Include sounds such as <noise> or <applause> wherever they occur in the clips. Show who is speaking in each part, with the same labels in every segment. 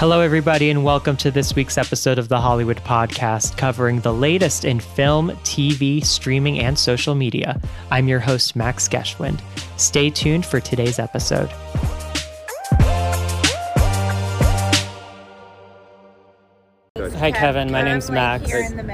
Speaker 1: Hello, everybody, and welcome to this week's episode of the Hollywood Podcast, covering the latest in film, TV, streaming, and social media. I'm your host, Max Geschwind. Stay tuned for today's episode. Hi, Kevin. My name's Max.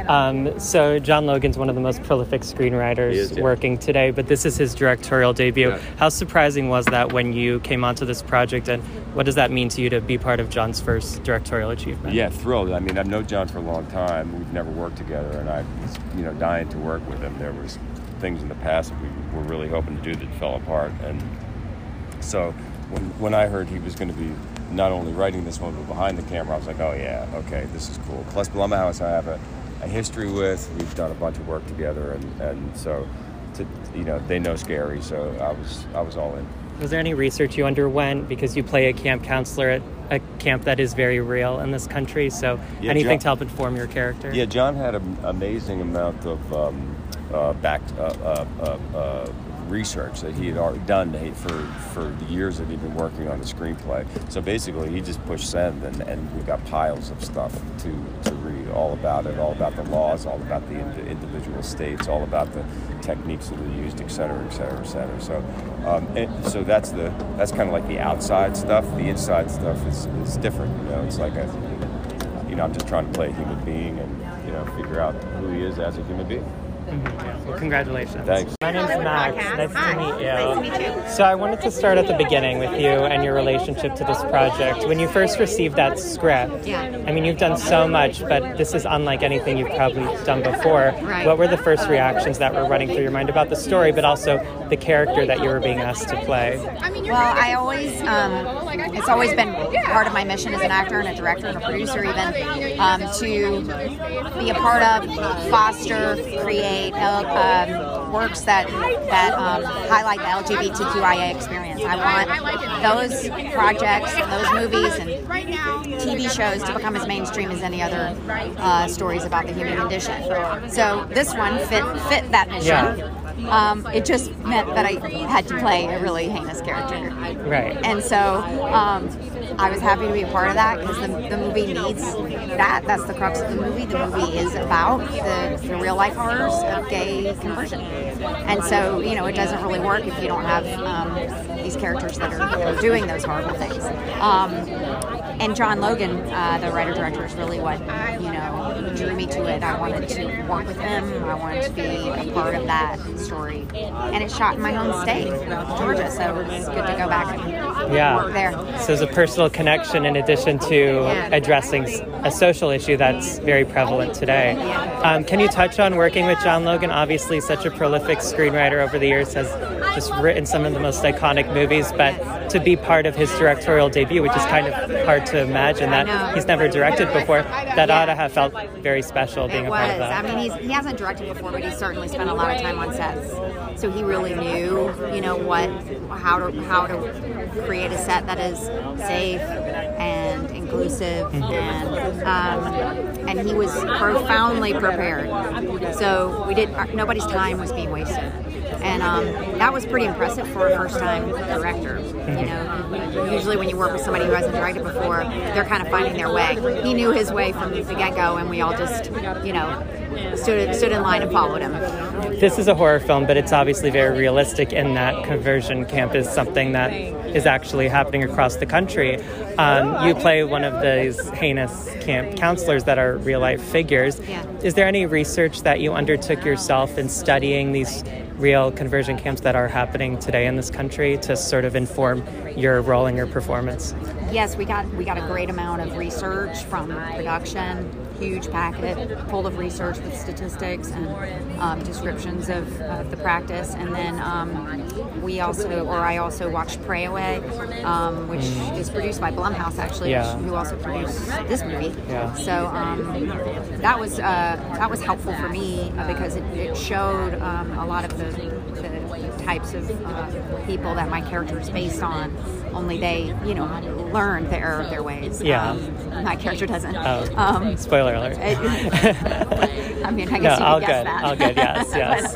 Speaker 1: Um, so, John Logan's one of the most prolific screenwriters
Speaker 2: is, yeah.
Speaker 1: working today, but this is his directorial debut.
Speaker 2: Yeah.
Speaker 1: How surprising was that when you came onto this project, and what does that mean to you to be part of John's first directorial achievement?
Speaker 2: Yeah, thrilled. I mean, I've known John for a long time. We've never worked together, and I was, you know, dying to work with him. There was things in the past that we were really hoping to do that fell apart, and so when when I heard he was going to be not only writing this one but behind the camera, I was like, oh yeah, okay, this is cool. Plus, Blumhouse, I have a, a history with. We've done a bunch of work together, and and so. To, you know, they know scary, so I was I was all in.
Speaker 1: Was there any research you underwent because you play a camp counselor at a camp that is very real in this country? So,
Speaker 2: Yeah,
Speaker 1: anything
Speaker 2: John-
Speaker 1: to help inform your character?
Speaker 2: Yeah, John had an amazing amount of um, uh, back uh, uh, uh, uh, research that he had already done for for the years that he'd been working on the screenplay. So basically, he just pushed send, and, and we got piles of stuff to, to read all about it, all about the laws, all about the indi- individual states, all about the techniques that are used, et cetera, et cetera, et cetera. So, um, so that's the that's kind of like the outside stuff. The inside stuff is, is different. You know, it's like a you know, I'm just trying to play a human being and, you know, figure out who he is as a human being.
Speaker 1: Well, congratulations.
Speaker 2: Thanks.
Speaker 1: My name's Max. Nice
Speaker 3: Hi.
Speaker 1: to meet you.
Speaker 3: Nice to meet you.
Speaker 1: So I wanted to start at the beginning with you and your relationship to this project. When you first received that script,
Speaker 3: Yeah.
Speaker 1: I mean, you've done so much, but this is unlike anything you've probably done before.
Speaker 3: Right.
Speaker 1: What were the first reactions that were running through your mind about the story, but also the character that you were being asked to play?
Speaker 3: Well, I always, um, it's always been part of my mission as an actor and a director and a producer, even um, to be a part of, foster, create uh, um, works that that um, highlight the LGBTQIA experience. I want those projects and those movies and TV shows to become as mainstream as any other uh, stories about the human condition. So this one fit fit that mission.
Speaker 1: Yeah.
Speaker 3: Um, it just meant that I had to play a really heinous character.
Speaker 1: Right.
Speaker 3: And so um, I was happy to be a part of that because the, the movie needs that. That's the crux of the movie. The movie is about the, the real life horrors of gay conversion. And so, you know, it doesn't really work if you don't have um, these characters that are, doing those horrible things. Um, and John Logan, uh, the writer director, is really what you know drew me to it. I wanted to work with him. I wanted to be a part of that story, and it's shot in my home state, Georgia. So it's good to go back and
Speaker 1: Yeah.
Speaker 3: there.
Speaker 1: So there's a personal connection in addition to
Speaker 3: Yeah.
Speaker 1: addressing a social issue that's very prevalent today. Um, can you touch on working with John Logan? Obviously, such a prolific screenwriter over the years, has just written some of the most iconic movies, but to be part of his directorial debut, which is kind of hard to imagine that he's never directed before, that
Speaker 3: Yeah.
Speaker 1: ought to have felt very special being
Speaker 3: It
Speaker 1: a
Speaker 3: was.
Speaker 1: part of that.
Speaker 3: I mean, he's, he hasn't directed before, but he's certainly spent a lot of time on sets. So he really knew, you know, what, how to, how to create a set that is safe and inclusive, and um, and he was profoundly prepared. So we did. Nobody's time was being wasted. And um, that was pretty impressive for a first-time director. You know, usually when you work with somebody who hasn't directed before, they're kind of finding their way. He knew his way from the get-go, and we all just, you know, stood stood in line and followed him.
Speaker 1: This is a horror film, but it's obviously very realistic in that conversion camp is something that is actually happening across the country. Um, you play one of these heinous camp counselors that are real life figures. Is there any research that you undertook yourself in studying these real conversion camps that are happening today in this country to sort of inform your role and your performance?
Speaker 3: Yes, we got we got a great amount of research from production, huge packet full of research with statistics and um, descriptions of, of the practice, and then um, we also, or I also watched Pray Away, um, which is produced by Blumhouse actually,
Speaker 1: Yeah.
Speaker 3: who also produced this movie.
Speaker 1: Yeah.
Speaker 3: So um, that was uh, that was helpful for me because it, it showed um, a lot of the, the types of uh, people that my character is based on. Only they, you know, learn the error of their ways.
Speaker 1: Yeah.
Speaker 3: Um, my character doesn't.
Speaker 1: Oh,
Speaker 3: Um,
Speaker 1: spoiler alert. <laughs>
Speaker 3: I mean, I
Speaker 1: no,
Speaker 3: guess you
Speaker 1: all
Speaker 3: could
Speaker 1: good.
Speaker 3: guess that.
Speaker 1: All good. Yes, <laughs> yes.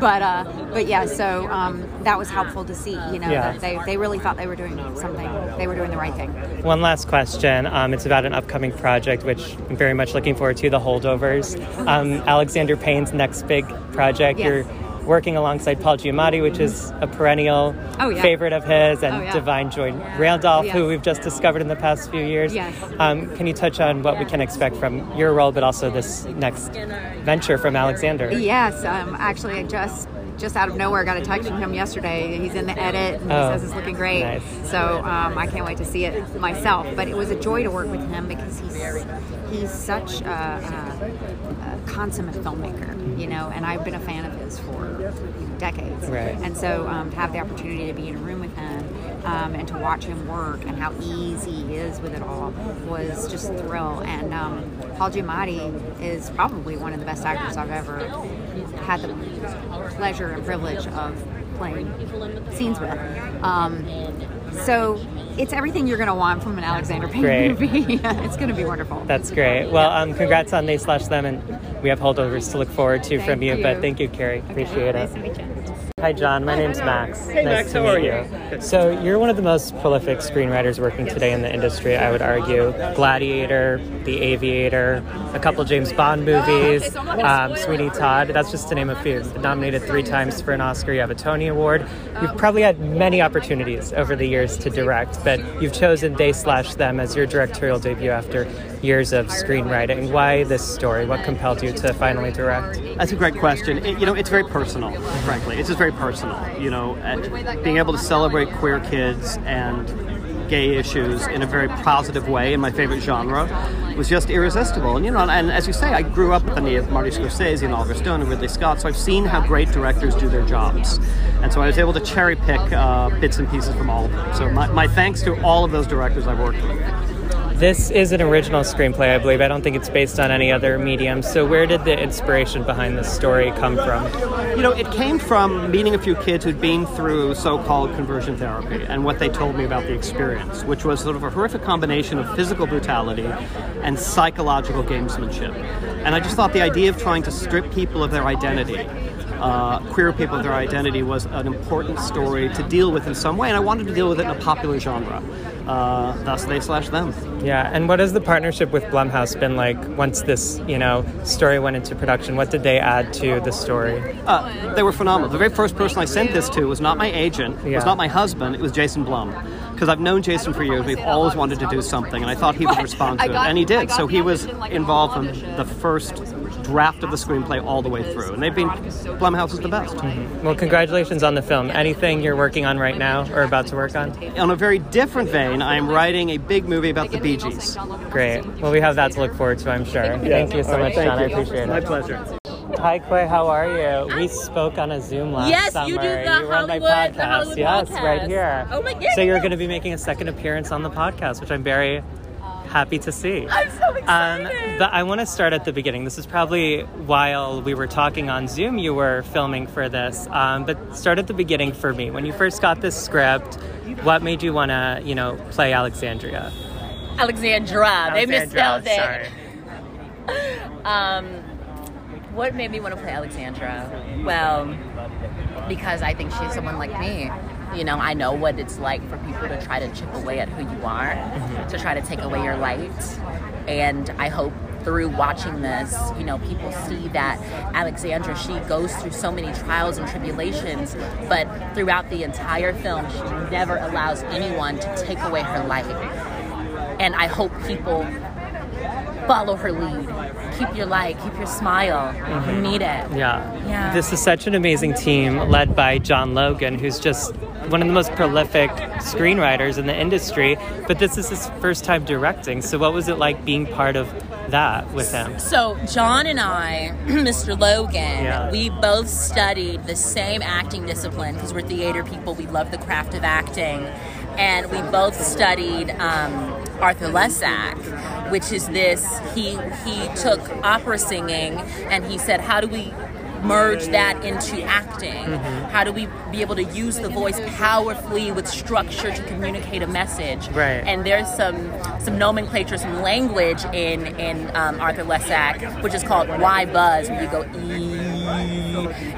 Speaker 3: but uh, but yeah, so um, that was helpful to see. You know,
Speaker 1: Yeah.
Speaker 3: that they they really thought they were doing something. They were doing the right thing.
Speaker 1: One last question. Um, it's about an upcoming project, which I'm very much looking forward to. The Holdovers, um, Alexander Payne's next big project.
Speaker 3: Yes.
Speaker 1: You're working alongside Paul Giamatti, which is a perennial
Speaker 3: Oh, yeah.
Speaker 1: favorite of his, and
Speaker 3: Oh, yeah.
Speaker 1: Da'Vine Joy Randolph, who we've just discovered in the past few years.
Speaker 3: Yes.
Speaker 1: Um, can you touch on what we can expect from your role, but also this next venture from Alexander?
Speaker 3: Yes, um, actually, I just just out of nowhere got a text from him yesterday. He's in the edit and he
Speaker 1: Oh,
Speaker 3: says it's looking great.
Speaker 1: nice.
Speaker 3: So um, I can't wait to see it myself. But it was a joy to work with him because he's he's such a, a, a consummate filmmaker, you know. And I've been a fan of his for decades.
Speaker 1: Right.
Speaker 3: And so um, to have the opportunity to be in a room with him um, and to watch him work and how easy he is with it all was just a thrill. And um, Paul Giamatti is probably one of the best actors I've ever had the pleasure and privilege of playing scenes with. Um, so it's everything you're going to want from an Alexander Payne
Speaker 1: Great.
Speaker 3: movie. <laughs> it's going to be wonderful.
Speaker 1: That's great. Well, um, congrats on They Slash Them, and we have holdovers to look forward to
Speaker 3: Thank
Speaker 1: from you. But thank you, Carrie. Appreciate
Speaker 3: nice
Speaker 1: it.
Speaker 3: You.
Speaker 1: Hi, John. My name's Max.
Speaker 4: Hey,
Speaker 1: nice
Speaker 4: Max,
Speaker 1: to
Speaker 4: how
Speaker 1: meet
Speaker 4: are
Speaker 1: you. So, you're one of the most prolific screenwriters working today in the industry, I would argue. Gladiator, The Aviator, a couple James Bond movies, um, Sweeney Todd. That's just to name a few. Nominated three times for an Oscar. You have a Tony Award. You've probably had many opportunities over the years to direct, but you've chosen They Slash Them as your directorial debut after years of screenwriting. Why this story? What compelled you to finally direct?
Speaker 4: That's a great question. It, you know, it's very personal, frankly. It's just very personal. You know, being able to celebrate queer kids and gay issues in a very positive way in my favorite genre was just irresistible. And you know, and as you say, I grew up with the of Marty Scorsese and Oliver Stone and Ridley Scott, so I've seen how great directors do their jobs. And so I was able to cherry pick uh, bits and pieces from all of them. So my, my thanks to all of those directors I've worked with.
Speaker 1: This is an original screenplay, I believe. I don't think it's based on any other medium. So, where did the inspiration behind this story come from?
Speaker 4: You know, it came from meeting a few kids who'd been through so called conversion therapy and what they told me about the experience, which was sort of a horrific combination of physical brutality and psychological gamesmanship. And I just thought the idea of trying to strip people of their identity. Uh, queer people of their identity was an important story to deal with in some way, and I wanted to deal with it in a popular genre. Uh, thus, they slash them.
Speaker 1: Yeah, and what has the partnership with Blumhouse been like once this, you know, story went into production? What did they add to the story?
Speaker 4: Uh, they were phenomenal. The very first person I sent this to was not my agent, it
Speaker 1: Yeah.
Speaker 4: was not my husband, it was Jason Blum. Because I've known Jason for years, we've always wanted to do something, and I thought he would respond to it, and he did. So he was involved from the first draft of the screenplay all the way through, and they've been Blumhouse is the best. Mm-hmm.
Speaker 1: Well, congratulations on the film. Anything you're working on right now or about to work on?
Speaker 4: On a very different vein, I am writing a big movie about the Bee Gees.
Speaker 1: Great. Well, we have that to look forward to, I'm sure. Thank you so
Speaker 4: All right,
Speaker 1: much,
Speaker 4: thank
Speaker 1: John. I appreciate
Speaker 4: My
Speaker 1: it.
Speaker 4: My pleasure.
Speaker 1: Hi, Quei. How are you? We spoke on a Zoom last
Speaker 5: Yes,
Speaker 1: summer.
Speaker 5: you do the
Speaker 1: you were on my
Speaker 5: Hollywood-
Speaker 1: podcast.
Speaker 5: the Hollywood
Speaker 1: yes,
Speaker 5: podcast.
Speaker 1: right here.
Speaker 5: Oh my- goodness.
Speaker 1: So you're going to be making a second appearance on the podcast, which I'm very happy to see.
Speaker 5: I'm so
Speaker 1: Um,
Speaker 5: excited.
Speaker 1: but I want to start at the beginning. This is probably while we were talking on Zoom, you were filming for this. Um, but start at the beginning for me. When you first got this script, what made you want to, you know, play Alexandria?
Speaker 5: Alexandra. They
Speaker 1: Alexandra,
Speaker 5: misspelled it. <laughs> Um, what made me want to play Alexandra? Well, because I think she's someone like me. You know, I know what it's like for people to try to chip away at who you are, mm-hmm. to try to take away your light. And I hope through watching this, you know, people see that Alexandra, she goes through so many trials and tribulations, but throughout the entire film, she never allows anyone to take away her light. And I hope people follow her lead. Keep your light, keep your smile. You mm-hmm. need it.
Speaker 1: Yeah.
Speaker 5: Yeah.
Speaker 1: This is such an amazing team led by John Logan, who's just one of the most prolific screenwriters in the industry. But this is his first time directing. So, what was it like being part of that with him?
Speaker 5: So, John and I, <clears throat> Mr. Logan,
Speaker 1: Yeah.
Speaker 5: we both studied the same acting discipline because we're theater people. We love the craft of acting. And we both studied um, Arthur Lessac, which is this. He he took opera singing and he said, "How do we merge that into acting? How do we be able to use the voice powerfully with structure to communicate a message?
Speaker 1: Right.
Speaker 5: And there's some some nomenclature, some language in in um, Arthur Lessac, which is called Y-buzz, where you go e.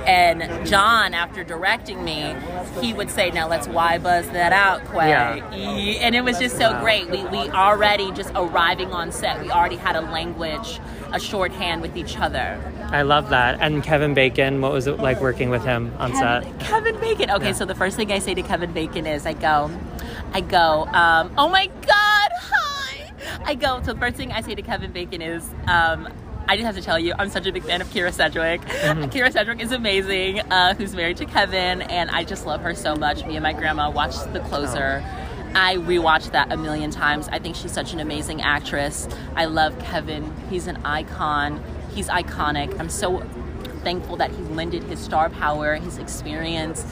Speaker 5: And John, after directing me, he would say, "Now let's Y-buzz that out, Quei."
Speaker 1: Yeah.
Speaker 5: E. And it was just so great. We we already just arriving on set, we already had a language, a shorthand with each other.
Speaker 1: I love that. And Kevin Bacon, what was it like working with him on
Speaker 5: Kevin,
Speaker 1: set?
Speaker 5: Kevin Bacon. Okay, so the first thing I say to Kevin Bacon is I go, I go, um, oh my God, hi. I go, so the first thing I say to Kevin Bacon is, um, I just have to tell you, I'm such a big fan of Kyra Sedgwick. Kyra Sedgwick is amazing, uh, who's married to Kevin, and I just love her so much. Me and my grandma watched The Closer. I rewatched that a million times. I think she's such an amazing actress. I love Kevin. He's an icon. He's iconic. I'm so thankful that he lended his star power, his experience,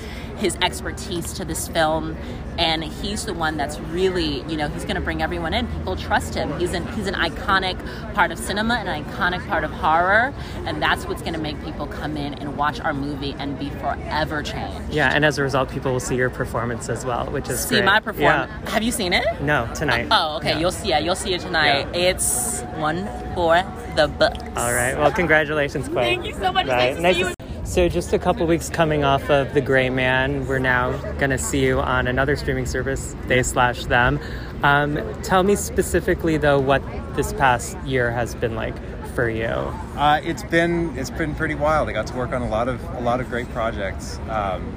Speaker 5: his expertise to this film, and he's the one that's really, you know, he's going to bring everyone in. People trust him. He's an he's an iconic part of cinema, an iconic part of horror, and that's what's going to make people come in and watch our movie and be forever changed.
Speaker 1: Yeah, and as a result, people will see your performance as well, which is
Speaker 5: See
Speaker 1: great.
Speaker 5: my performance.
Speaker 1: Yeah.
Speaker 5: Have you seen it?
Speaker 1: No, tonight.
Speaker 5: Oh, okay.
Speaker 1: Yeah.
Speaker 5: You'll see. it you'll see it tonight.
Speaker 1: Yeah.
Speaker 5: It's one for the books.
Speaker 1: All right. Well, congratulations, Quei.
Speaker 5: Thank you so much.
Speaker 1: Right.
Speaker 5: Nice to see you.
Speaker 1: So, just a couple weeks coming off of The Gray Man, we're now going to see you on another streaming service, they slash them. Um, tell me specifically, though, what this past year has been like for you.
Speaker 6: Uh, it's been it's been pretty wild. I got to work on a lot of a lot of great projects. Um,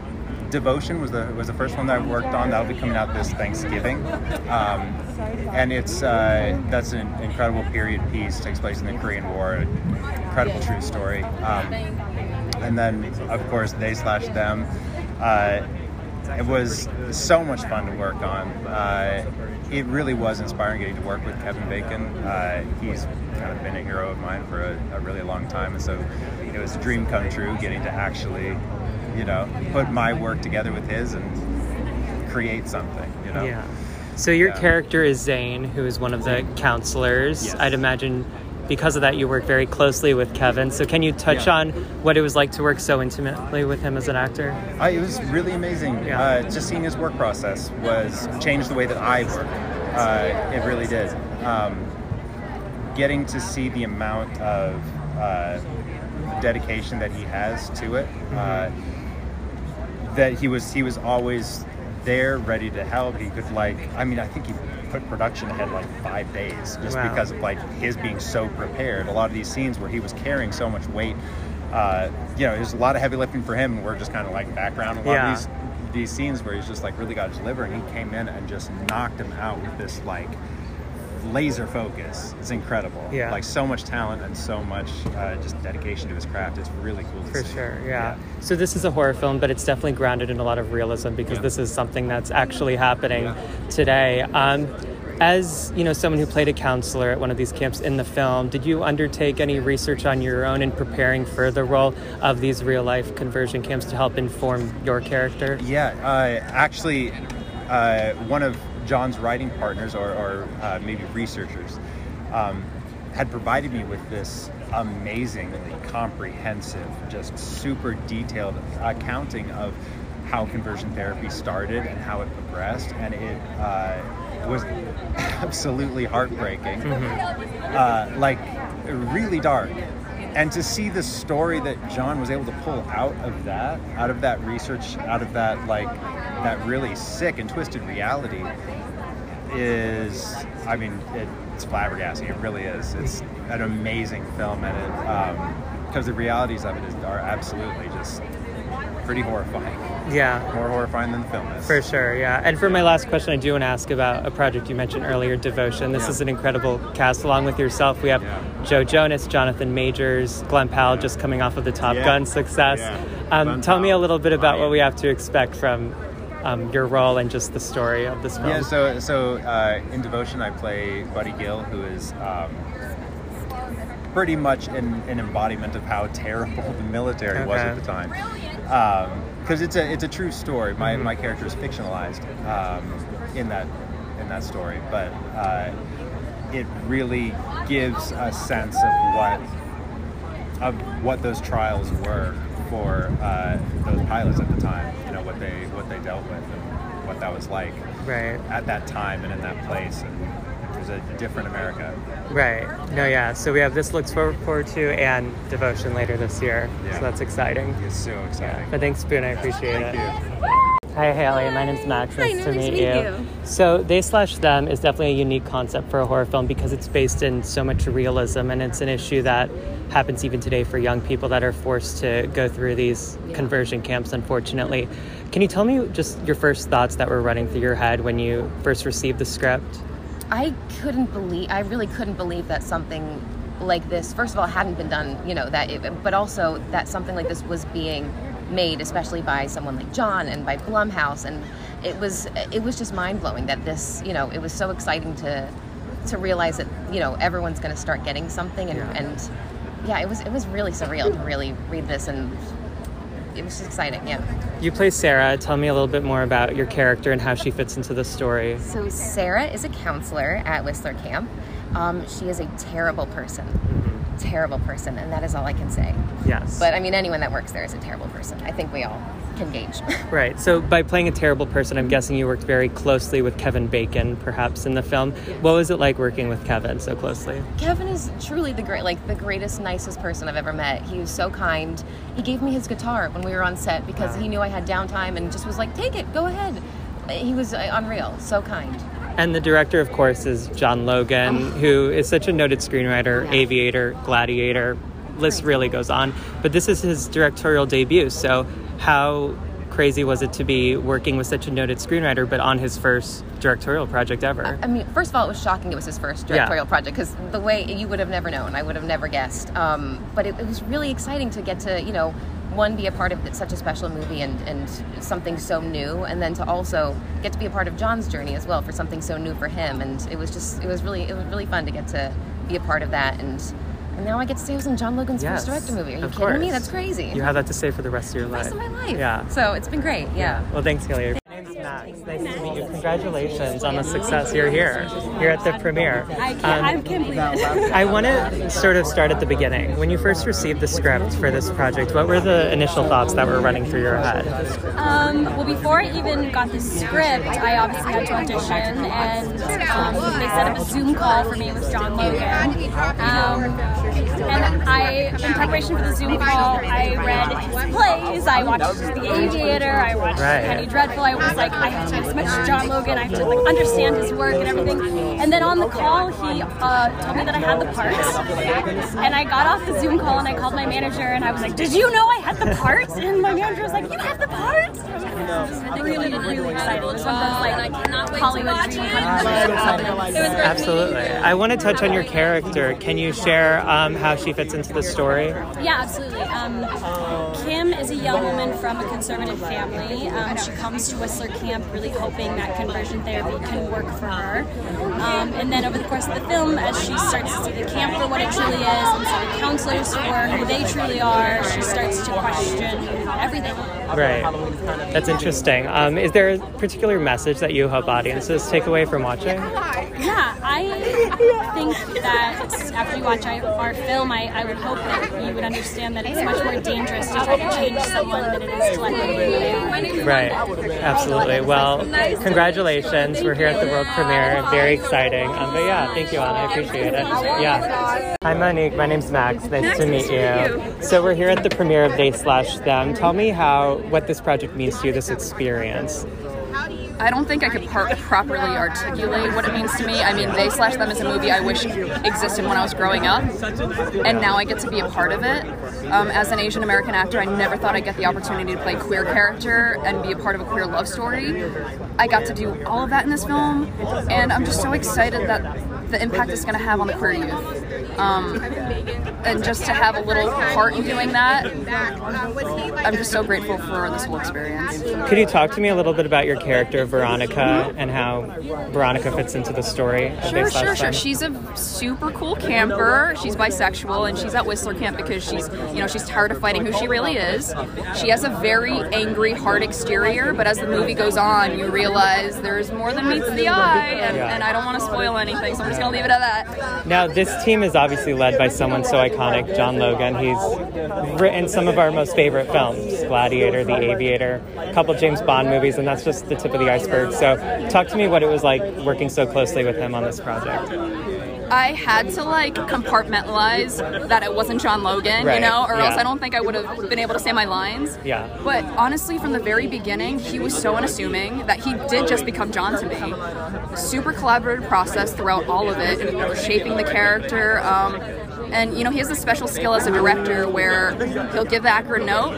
Speaker 6: Devotion was the was the first one that I worked on. That'll be coming out this Thanksgiving, um, and it's uh, that's an incredible period piece. takes place in the Korean War. Incredible true story. Um, and then of course they slash them. Uh, it was so much fun to work on. Uh, it really was inspiring getting to work with Kevin Bacon. Uh, he's kind of been a hero of mine for a, a really long time, and so it was a dream come true getting to actually, you know, put my work together with his and create something. You know.
Speaker 1: Yeah. So, your
Speaker 6: Yeah.
Speaker 1: character is Zane, who is one of the counselors.
Speaker 6: Yes.
Speaker 1: I'd imagine because of that, you work very closely with Kevin. So, can you touch
Speaker 6: Yeah.
Speaker 1: on what it was like to work so intimately with him as an actor?
Speaker 6: Uh, it was really amazing.
Speaker 1: Yeah.
Speaker 6: Uh, just seeing his work process was changed the way that I work. Uh, it really did. Um, getting to see the amount of uh, dedication that he has to it, uh, that he was he was always there, ready to help. He could like, I mean, I think he put production ahead like five days just
Speaker 1: Wow.
Speaker 6: because of like his being so prepared. A lot of these scenes where he was carrying so much weight, uh, you know, there's a lot of heavy lifting for him, and we're just kind of like background. A lot
Speaker 1: Yeah.
Speaker 6: of these these scenes where he's just like really got his liver, and he came in and just knocked him out with this like laser focus. It's incredible.
Speaker 1: Yeah.
Speaker 6: like so much talent and so much uh, just dedication to his craft. It's really cool to
Speaker 1: For
Speaker 6: see.
Speaker 1: sure, yeah. So this is a horror film, but it's definitely grounded in a lot of realism because
Speaker 6: Yeah.
Speaker 1: this is something that's actually happening today. Um, as you know, someone who played a counselor at one of these camps in the film, did you undertake any research on your own in preparing for the role of these real life conversion camps to help inform your character?
Speaker 6: Yeah, uh, actually, uh, one of John's writing partners, or, or uh, maybe researchers, um, had provided me with this amazingly comprehensive, just super detailed accounting of how conversion therapy started and how it progressed, and it uh, was <laughs> absolutely heartbreaking, uh, like really dark. And to see the story that John was able to pull out of that, out of that research, out of that like that really sick and twisted reality, is, I mean, it, it's flabbergasting. It really is. It's an amazing film, and it um, because the realities of it is, are absolutely just pretty horrifying.
Speaker 1: Yeah.
Speaker 6: More horrifying than the film is.
Speaker 1: For sure, yeah. And for my last question, I do want to ask about a project you mentioned earlier, Devotion. This
Speaker 6: Yeah.
Speaker 1: is an incredible cast. Along with yourself, we have
Speaker 6: Yeah.
Speaker 1: Joe Jonas, Jonathan Majors, Glen Powell, just coming off of the Top
Speaker 6: Yeah.
Speaker 1: Gun success.
Speaker 6: Yeah.
Speaker 1: Um,
Speaker 6: Glen
Speaker 1: tell me a little bit about what we have to expect from um, your role and just the story of this film.
Speaker 6: Yeah, so so uh, in Devotion, I play Buddy Gill, who is um, pretty much an, an embodiment of how terrible <laughs> the military was at the time. Because it's a it's a true story. My, my character is fictionalized um, in that in that story, but uh, it really gives a sense of what of what those trials were for uh, those pilots at the time. You know what they what they dealt with and what that was like
Speaker 1: Right.
Speaker 6: at that time and in that place. And it a different America.
Speaker 1: Right. No, yeah. So we have this looks forward, forward to and devotion later this year.
Speaker 6: Yeah.
Speaker 1: So that's exciting.
Speaker 6: It's so exciting.
Speaker 1: But thanks, Boone. I appreciate
Speaker 6: Thank
Speaker 1: it.
Speaker 6: Thank you.
Speaker 1: Hi, Hayley. My name's Max.
Speaker 7: Hi,
Speaker 1: Nice to
Speaker 7: nice
Speaker 1: meet
Speaker 7: to meet
Speaker 1: you.
Speaker 7: you.
Speaker 1: So, They Slash Them is definitely a unique concept for a horror film because it's based in so much realism and it's an issue that happens even today for young people that are forced to go through these conversion camps, unfortunately. Can you tell me just your first thoughts that were running through your head when you first received the script?
Speaker 7: I couldn't believe, I really couldn't believe that something like this, first of all, hadn't been done, you know, that, it, but also that something like this was being made, especially by someone like John and by Blumhouse. And it was, it was just mind blowing that this, you know, it was so exciting to, to realize that, you know, everyone's going to start getting something. And,
Speaker 1: Yeah.
Speaker 7: and yeah, it was, it was really surreal to really read this and it was exciting. Yeah.
Speaker 1: You play Sarah. Tell me a little bit more about your character and how she fits into the story.
Speaker 7: So Sarah is a counselor at Whistler Camp. Um, she is a terrible person, terrible person, and that is all I can say.
Speaker 1: Yes.
Speaker 7: But I mean, anyone that works there is a terrible person. I think we all can gauge. <laughs>
Speaker 1: Right. So, by playing a terrible person, I'm guessing you worked very closely with Kevin Bacon, perhaps in the film. What was it like working with Kevin so closely?
Speaker 7: Kevin is truly the great, like the greatest, nicest person I've ever met. He was so kind. He gave me his guitar when we were on set because he knew I had downtime and just was like, "Take it, go ahead." He was uh, unreal, so kind.
Speaker 1: And the director, of course, is John Logan, who is such a noted screenwriter,
Speaker 7: Yeah.
Speaker 1: aviator, gladiator. List really goes on. But this is his directorial debut. So, how crazy was it to be working with such a noted screenwriter, but on his first directorial project ever?
Speaker 7: I mean, first of all, it was shocking. It was his first
Speaker 1: Yeah.
Speaker 7: directorial project because the way you would have never known, I would have never guessed. Um, but it, it was really exciting to get to, you know, one be a part of such a special movie and, and something so new, and then to also get to be a part of John's journey as well for something so new for him. And it was just, it was really, it was really fun to get to be a part of that. And and now I get to say I was in John Logan's
Speaker 1: Yes,
Speaker 7: first director movie. Are you kidding me? That's crazy.
Speaker 1: You have that to say for the rest of your life.
Speaker 7: rest of my life.
Speaker 1: Yeah.
Speaker 7: So it's been great. Yeah.
Speaker 1: Well, thanks, Kelly. Max. Nice to meet you. Congratulations on the success. You're here. You're at the premiere.
Speaker 8: I can't,
Speaker 1: Um,
Speaker 8: I can't believe. <laughs>
Speaker 1: I want to sort of start at the beginning. When you first received the script for this project, what were the initial thoughts that were running through your head?
Speaker 8: Um, well, before I even got the script, I obviously had to audition, and um, they set up a Zoom call for me with John Logan. Um, and I, in preparation for the Zoom call, I read his plays, I watched The Aviator, I watched
Speaker 1: Right.
Speaker 8: Penny Dreadful. I was like, I have to as much John Logan, I have to like understand his work and everything. And then on the call, he uh, told me that I had the part. And I got off the Zoom call and I called my manager and I was like, Did you know I had the part? And my manager was like, You have the part? I was really, really excited. It was one of those like Hollywood dream come true. It was very
Speaker 1: Absolutely. I want to touch on your character. Can you share um, how she fits into the story?
Speaker 8: Yeah, absolutely. Um, Kim is a young woman from a conservative family. Um, she comes to Whistler Camp really hoping that conversion therapy can work for her. Um, and then over the course of the film, as she starts to see the camp for what it truly is and see the counselors for who they truly are, she starts to question everything.
Speaker 1: Right. That's interesting. Um, is there a particular message that you hope audiences take away from watching?
Speaker 8: Yeah, I think that after you watch our film, I, I would hope that you would understand that it's much more dangerous to try to change someone than it is to let them be who they are.
Speaker 1: Right. Absolutely. Well, congratulations. We're here at the world premiere. Very exciting. Um, but yeah, thank you, Anna. I appreciate it. Yeah. Hi, Monique. My name's Max. Nice, to meet you. So we're here at the premiere of They Slash Them. Tell me how what this project means to you, this experience.
Speaker 9: I don't think I could par- properly articulate what it means to me. I mean, They Slash Them is a movie I wish existed when I was growing up, and now I get to be a part of it. Um, as an Asian American actor, I never thought I'd get the opportunity to play a queer character and be a part of a queer love story. I got to do all of that in this film, and I'm just so excited that the impact it's going to have on the queer youth. Um, and just to have a little part in doing that, I'm just so grateful for this whole experience.
Speaker 1: Could you talk to me a little bit about your character, Veronica, mm-hmm. and how Veronica fits into the story?
Speaker 9: Sure, sure, sure. She's a super cool camper. She's bisexual and she's at Whistler Camp because she's, you know, she's tired of fighting who she really is. She has a very angry, hard exterior, but as the movie goes on, you realize there's more than meets the eye, and,
Speaker 1: Yeah.
Speaker 9: and I don't want to spoil anything, so I'm just gonna leave it at that.
Speaker 1: Now, this team is obviously led by someone so iconic iconic John Logan. He's written some of our most favorite films Gladiator, The Aviator, a couple James Bond movies, and that's just the tip of the iceberg. So, talk to me what it was like working so closely with him on this project.
Speaker 9: I had to like compartmentalize that it wasn't John Logan,
Speaker 1: Right,
Speaker 9: you know, or else. I don't think I would have been able to say my lines.
Speaker 1: Yeah.
Speaker 9: But honestly, from the very beginning, he was so unassuming that he did just become John to me. Super collaborative process throughout all of it, and were shaping the character. Um, and you know, he has a special skill as a director where he'll give the actor a note,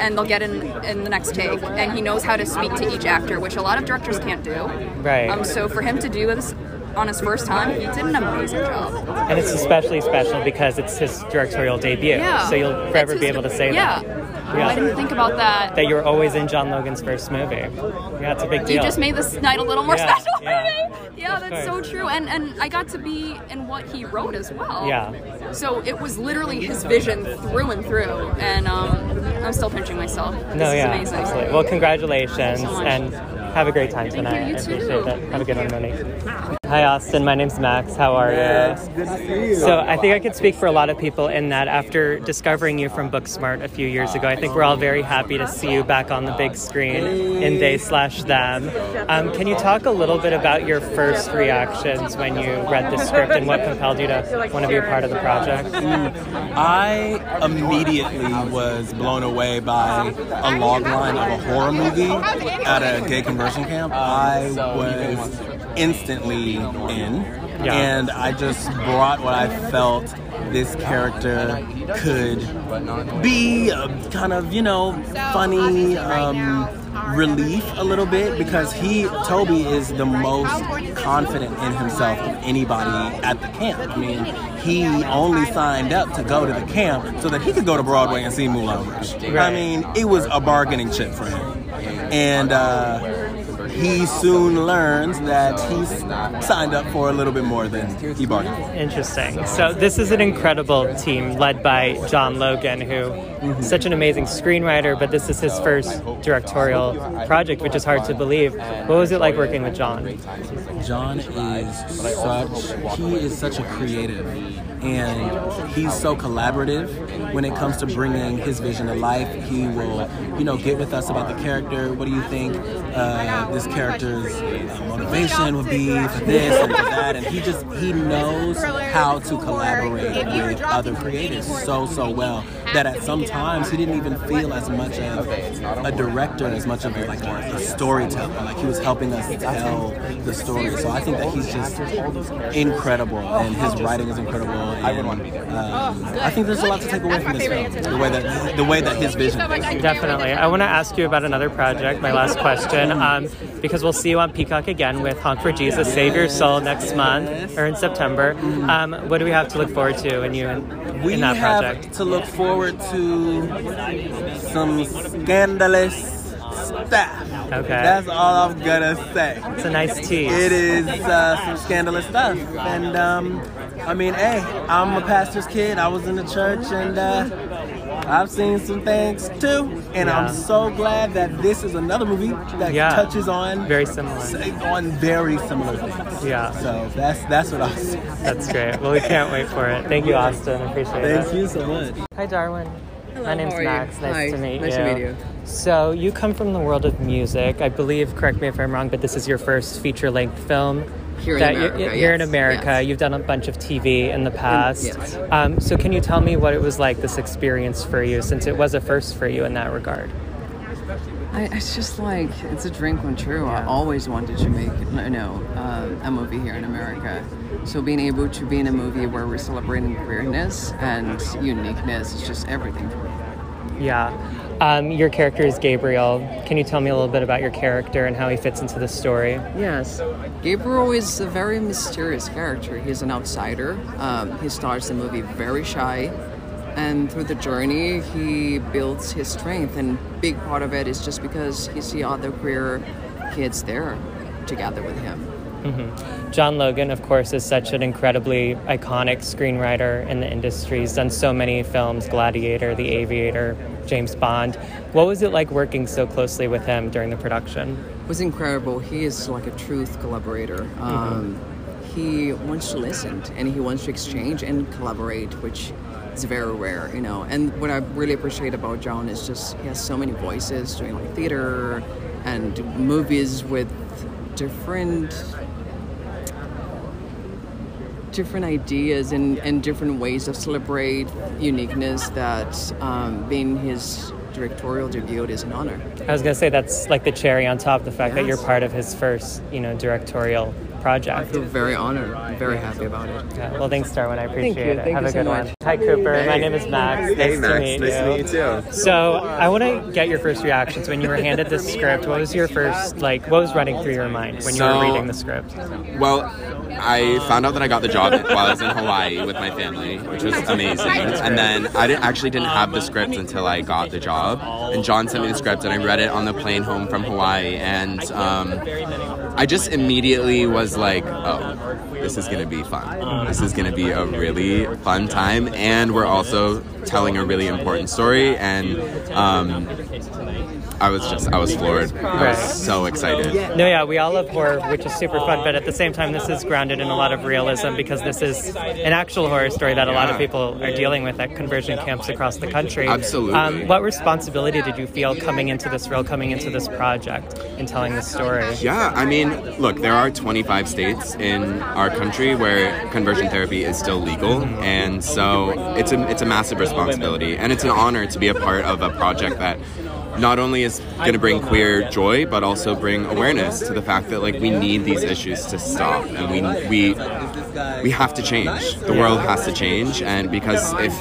Speaker 9: and they'll get in in the next take, and he knows how to speak to each actor, which a lot of directors can't do.
Speaker 1: Right.
Speaker 9: Um, so for him to do this on his first time, he did an amazing job.
Speaker 1: And it's especially special because it's his directorial debut.
Speaker 9: Yeah.
Speaker 1: So you'll forever be able to say
Speaker 9: yeah.
Speaker 1: that.
Speaker 9: I didn't think about that.
Speaker 1: That you were always in John Logan's first movie. Yeah, it's a big deal.
Speaker 9: You just made this night a little more
Speaker 1: Yeah,
Speaker 9: special
Speaker 1: yeah.
Speaker 9: for me. Yeah, that's so true. And and I got to be in what he wrote as well.
Speaker 1: Yeah.
Speaker 9: So it was literally his vision through and through. And um, I'm still pinching myself.
Speaker 1: No, yeah,
Speaker 9: amazing.
Speaker 1: absolutely. Well, congratulations
Speaker 9: so
Speaker 1: and have a great time
Speaker 9: Thank
Speaker 1: tonight.
Speaker 9: you, you
Speaker 1: I
Speaker 9: too.
Speaker 1: appreciate it. Have a good one, Monique. Hi, Austin. My name's Max. How are you?
Speaker 10: good to see you.
Speaker 1: So I think I could speak for a lot of people in that after discovering you from Booksmart a few years ago, I think we're all very happy to see you back on the big screen in They Slash Them. Um, can you talk a little bit about your first reactions when you read the script and what compelled you to want to be a part of the project?
Speaker 10: I immediately was blown away by a log line of a horror movie at a gay conversion camp. I was instantly in,
Speaker 1: Yeah.
Speaker 10: and I just brought what I felt this character could be a kind of, you know, funny um, relief a little bit because he, Toby, is the most confident in himself of anybody at the camp. I mean, he only signed up to go to the camp so that he could go to Broadway and see Moulin Rouge. I mean, it was a bargaining chip for him. And uh, he soon learns that he's signed up for a little bit more than he bargained for.
Speaker 1: Interesting. So this is an incredible team led by John Logan, who is such an amazing screenwriter, but this is his first directorial project, which is hard to believe. What was it like working with John?
Speaker 10: John is such he is such a creative and he's so collaborative when it comes to bringing his vision to life. He will you know get with us about the character. What do you think uh, this character's uh, motivation would be for this and for that? And he just he knows how to collaborate with other creators so so well that at some times he didn't even feel as much of a director as much of a, like a, a storyteller. Like he was helping us tell the story. So i think that he's just incredible and his writing is incredible and, um, i think there's a lot to take away from this film. the way that the way that his vision is.
Speaker 1: Definitely. I want to ask you about another project, my last question, um, because we'll see you on Peacock again with Honk for Jesus, Save Your Soul next month or in September. Um, what do we have to look forward to in you in,
Speaker 10: we
Speaker 1: in that
Speaker 10: have to look forward to some scandalous stuff
Speaker 1: Okay.
Speaker 10: that's all i'm gonna say
Speaker 1: It's a nice tease.
Speaker 10: It is uh, some scandalous stuff, and um, I mean, hey, I'm a pastor's kid. I was in the church, and uh, I've seen some things too. And
Speaker 1: Yeah.
Speaker 10: I'm so glad that this is another movie that
Speaker 1: Yeah.
Speaker 10: touches on
Speaker 1: Very similar.
Speaker 10: on very similar things.
Speaker 1: Yeah.
Speaker 10: So that's that's what I'll say.
Speaker 1: That's great. Well, we can't wait for it. Thank you, Austin. I appreciate it.
Speaker 10: Thank you so much.
Speaker 1: Hi, Darwin. My name's
Speaker 11: how are you?
Speaker 1: Max. Nice
Speaker 11: Hi,
Speaker 1: to meet
Speaker 11: nice
Speaker 1: you.
Speaker 11: to meet you.
Speaker 1: So, you come from the world of music. I believe, correct me if I'm wrong, but this is your first feature length film.
Speaker 11: Here in America,
Speaker 1: here in
Speaker 11: yes,
Speaker 1: America.
Speaker 11: yes.
Speaker 1: You've done a bunch of TV in the past.
Speaker 11: yes.
Speaker 1: Um, so, can you tell me what it was like, this experience for you, since it was a first for you in that regard?
Speaker 11: I, it's just like it's a dream come true. I always wanted to make you know uh, a movie here in America. So being able to be in a movie where we're celebrating queerness and uniqueness is just everything for me.
Speaker 1: Yeah. Um, your character is Gabriel. Can you tell me a little bit about your character and how he fits into the story?
Speaker 11: Yes, Gabriel is a very mysterious character. He's an outsider. Um, he starts the movie very shy, and through the journey, he builds his strength. And big part of it is just because he see other queer kids there together with him.
Speaker 1: Hmm John Logan, of course, is such an incredibly iconic screenwriter in the industry. He's done so many films Gladiator, The Aviator, James Bond. What was it like working so closely with him during the production?
Speaker 11: It was incredible. He is like a truth collaborator. Um, He wants to listen and he wants to exchange and collaborate, which it's very rare, you know. And what I really appreciate about John is just he has so many voices doing like theater and movies with different different ideas and, and different ways of celebrate uniqueness that um, being his directorial debut is an honor.
Speaker 1: I was gonna say that's like the cherry on top, the fact that you're part of his first, you know, directorial project.
Speaker 11: I feel very honored. I'm very happy about it.
Speaker 1: Yeah, well, thanks, Darwin. I appreciate
Speaker 11: you.
Speaker 1: it.
Speaker 11: Thank
Speaker 1: Have
Speaker 11: you
Speaker 1: a
Speaker 11: so
Speaker 1: good
Speaker 11: much.
Speaker 1: one. Hi, Cooper. My name is Max.
Speaker 12: Hey,
Speaker 1: nice
Speaker 12: Max.
Speaker 1: to meet
Speaker 12: Nice
Speaker 1: you.
Speaker 12: to meet you too.
Speaker 1: So, I want to get your first reactions when you were handed the script. What was your first like? What was running through your mind when you were reading the script?
Speaker 12: Well, I found out that I got the job while I was in Hawaii with my family, which was amazing. And then I didn't, actually didn't have the script until I got the job. And John sent me the script, and I read it on the plane home from Hawaii. And um, I just immediately was like, oh, this is going to be fun. This is going to be a really fun time. And we're also telling a really important story. And um, I was just, I was floored. I was so excited.
Speaker 1: No, yeah, we all love horror, which is super fun, but at the same time, this is grounded in a lot of realism because this is an actual horror story that a lot of people are dealing with at conversion camps across the country.
Speaker 12: Absolutely.
Speaker 1: Um, what responsibility did you feel coming into this role, coming into this project, in telling this story?
Speaker 12: Yeah, I mean, look, there are 25 states in our country where conversion therapy is still legal, and so it's a it's a massive responsibility, and it's an honor to be a part of a project that not only is going to bring queer joy, but also bring awareness to the fact that like we need these issues to stop, and we we we have to change. The world has to change, and because if,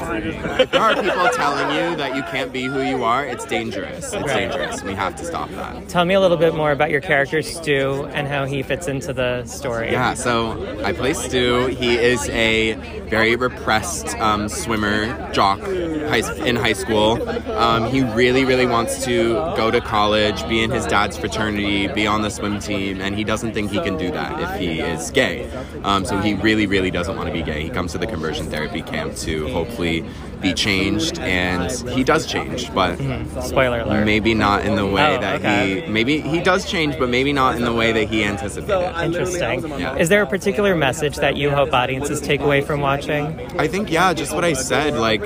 Speaker 12: if there are people telling you that you can't be who you are, it's dangerous. It's dangerous. We have to stop that.
Speaker 1: Tell me a little bit more about your character, Stu, and how he fits into the story.
Speaker 12: Yeah, so I play Stu. He is a very repressed um, swimmer, jock in high school. Um, he really, really wants to go to college, be in his dad's fraternity, be on the swim team, and he doesn't think he can do that if he is gay. Um, so he really, really doesn't want to be gay. He comes to the conversion therapy camp to hopefully be changed, and he does change, but
Speaker 1: Spoiler alert.
Speaker 12: maybe not in the way
Speaker 1: Oh,
Speaker 12: that
Speaker 1: okay.
Speaker 12: he maybe he does change, but maybe not in the way that he anticipated.
Speaker 1: Interesting.
Speaker 12: Yeah.
Speaker 1: Is there a particular message that you hope audiences take away from watching?
Speaker 12: I think yeah, just what I said. Like,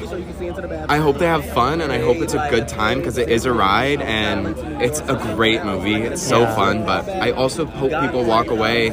Speaker 12: I hope they have fun and I hope it's a good time because it is a ride and it's a great movie. It's so
Speaker 1: Yeah.
Speaker 12: fun, but I also hope people walk away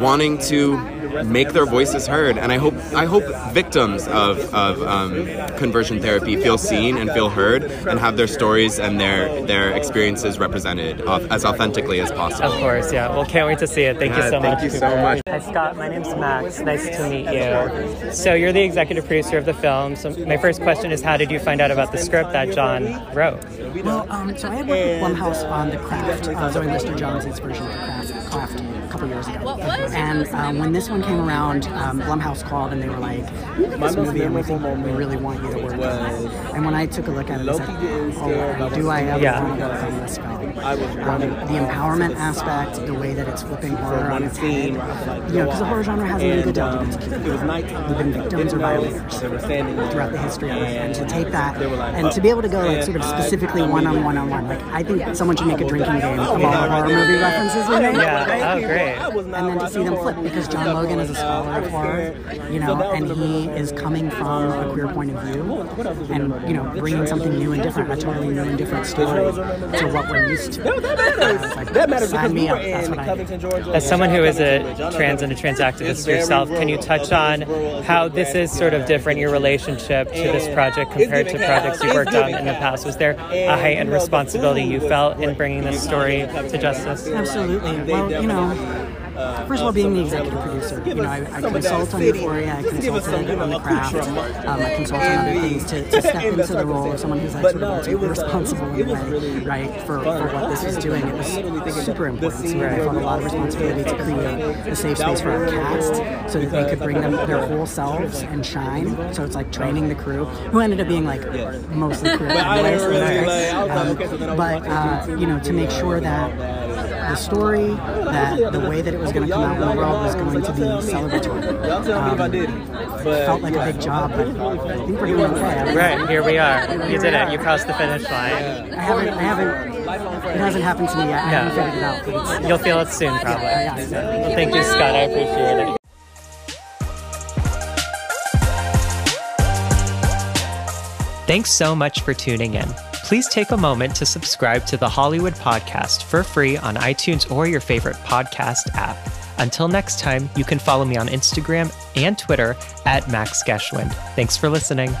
Speaker 12: wanting to make their voices heard and i hope i hope victims of, of um, conversion therapy feel seen and feel heard and have their stories and their their experiences represented of, as authentically as possible
Speaker 1: Of course, yeah. Well, can't wait to see it. Thank you so
Speaker 12: thank
Speaker 1: much.
Speaker 12: Thank you so much.
Speaker 1: Hi, Scott. My name's Max. Nice to meet you. So, you're the executive producer of the film. So, my first question is how did you find out about the script that John wrote?
Speaker 13: Well, um, so I had worked with Blumhouse on The Craft, uh, Zoe Lister Jones's version of The Craft, Craft a couple years ago. And um, when this one came around, um, Blumhouse called and they were like, "We made this movie and we think we really want you to work on it. And when I took a look at it, I said, oh, do I ever
Speaker 1: Yeah.
Speaker 13: want to work on this film? Um, the empowerment aspect, the way that it's flipping horror on its head, you know, because the horror genre has a really good LGBTQ We've been victims or violators throughout the history of it. And to take that and to be able to go like sort of specifically one on one on one, like I think someone should make a drinking game of all the horror movie references we make.
Speaker 1: Yeah. Oh, great.
Speaker 13: And then to see them flip because John Logan is a scholar of horror, you know, and he is coming from a queer point of view and, you know, bringing something new and different, a totally new and different story to what we're used to. It's like, that matters sign me up. That's what I do.
Speaker 1: As someone who is a trans and a trans activist yourself, can you touch on how this is sort of different, your relationship to this project compared to projects you've worked on in the past? Was there a heightened responsibility you felt in bringing this story to justice?
Speaker 13: Absolutely. Well, you know, first of all, being the executive producer, you know, I, I consult on Euphoria, I consulted on the craft, um, I consult on other things to, to <laughs> step into the role of someone who's like sort of responsible in a way, right, for, for what this is <laughs> doing. It was super important to me. I felt a lot of responsibility to create a safe space for our cast so that they could bring them their whole selves and shine. So it's like training the crew, who ended up being like mostly crew. so great. Um, but, uh, you know, to make sure that the story, that the way that it was going to come out in the world was going to be celebratory. Um, felt like a big job, but I think we're doing okay.
Speaker 1: Right, here we are. You did it. You crossed the finish line.
Speaker 13: I haven't, I haven't, it hasn't happened to me yet. I
Speaker 1: Yeah.
Speaker 13: haven't figured it out. But
Speaker 1: You'll feel it soon, probably.
Speaker 13: Yeah, yeah.
Speaker 1: Well, thank you, Scott. I appreciate it. Thanks so much for tuning in. Please take a moment to subscribe to the Hollywood Podcast for free on iTunes or your favorite podcast app. Until next time, you can follow me on Instagram and Twitter at Max Geschwind. Thanks for listening.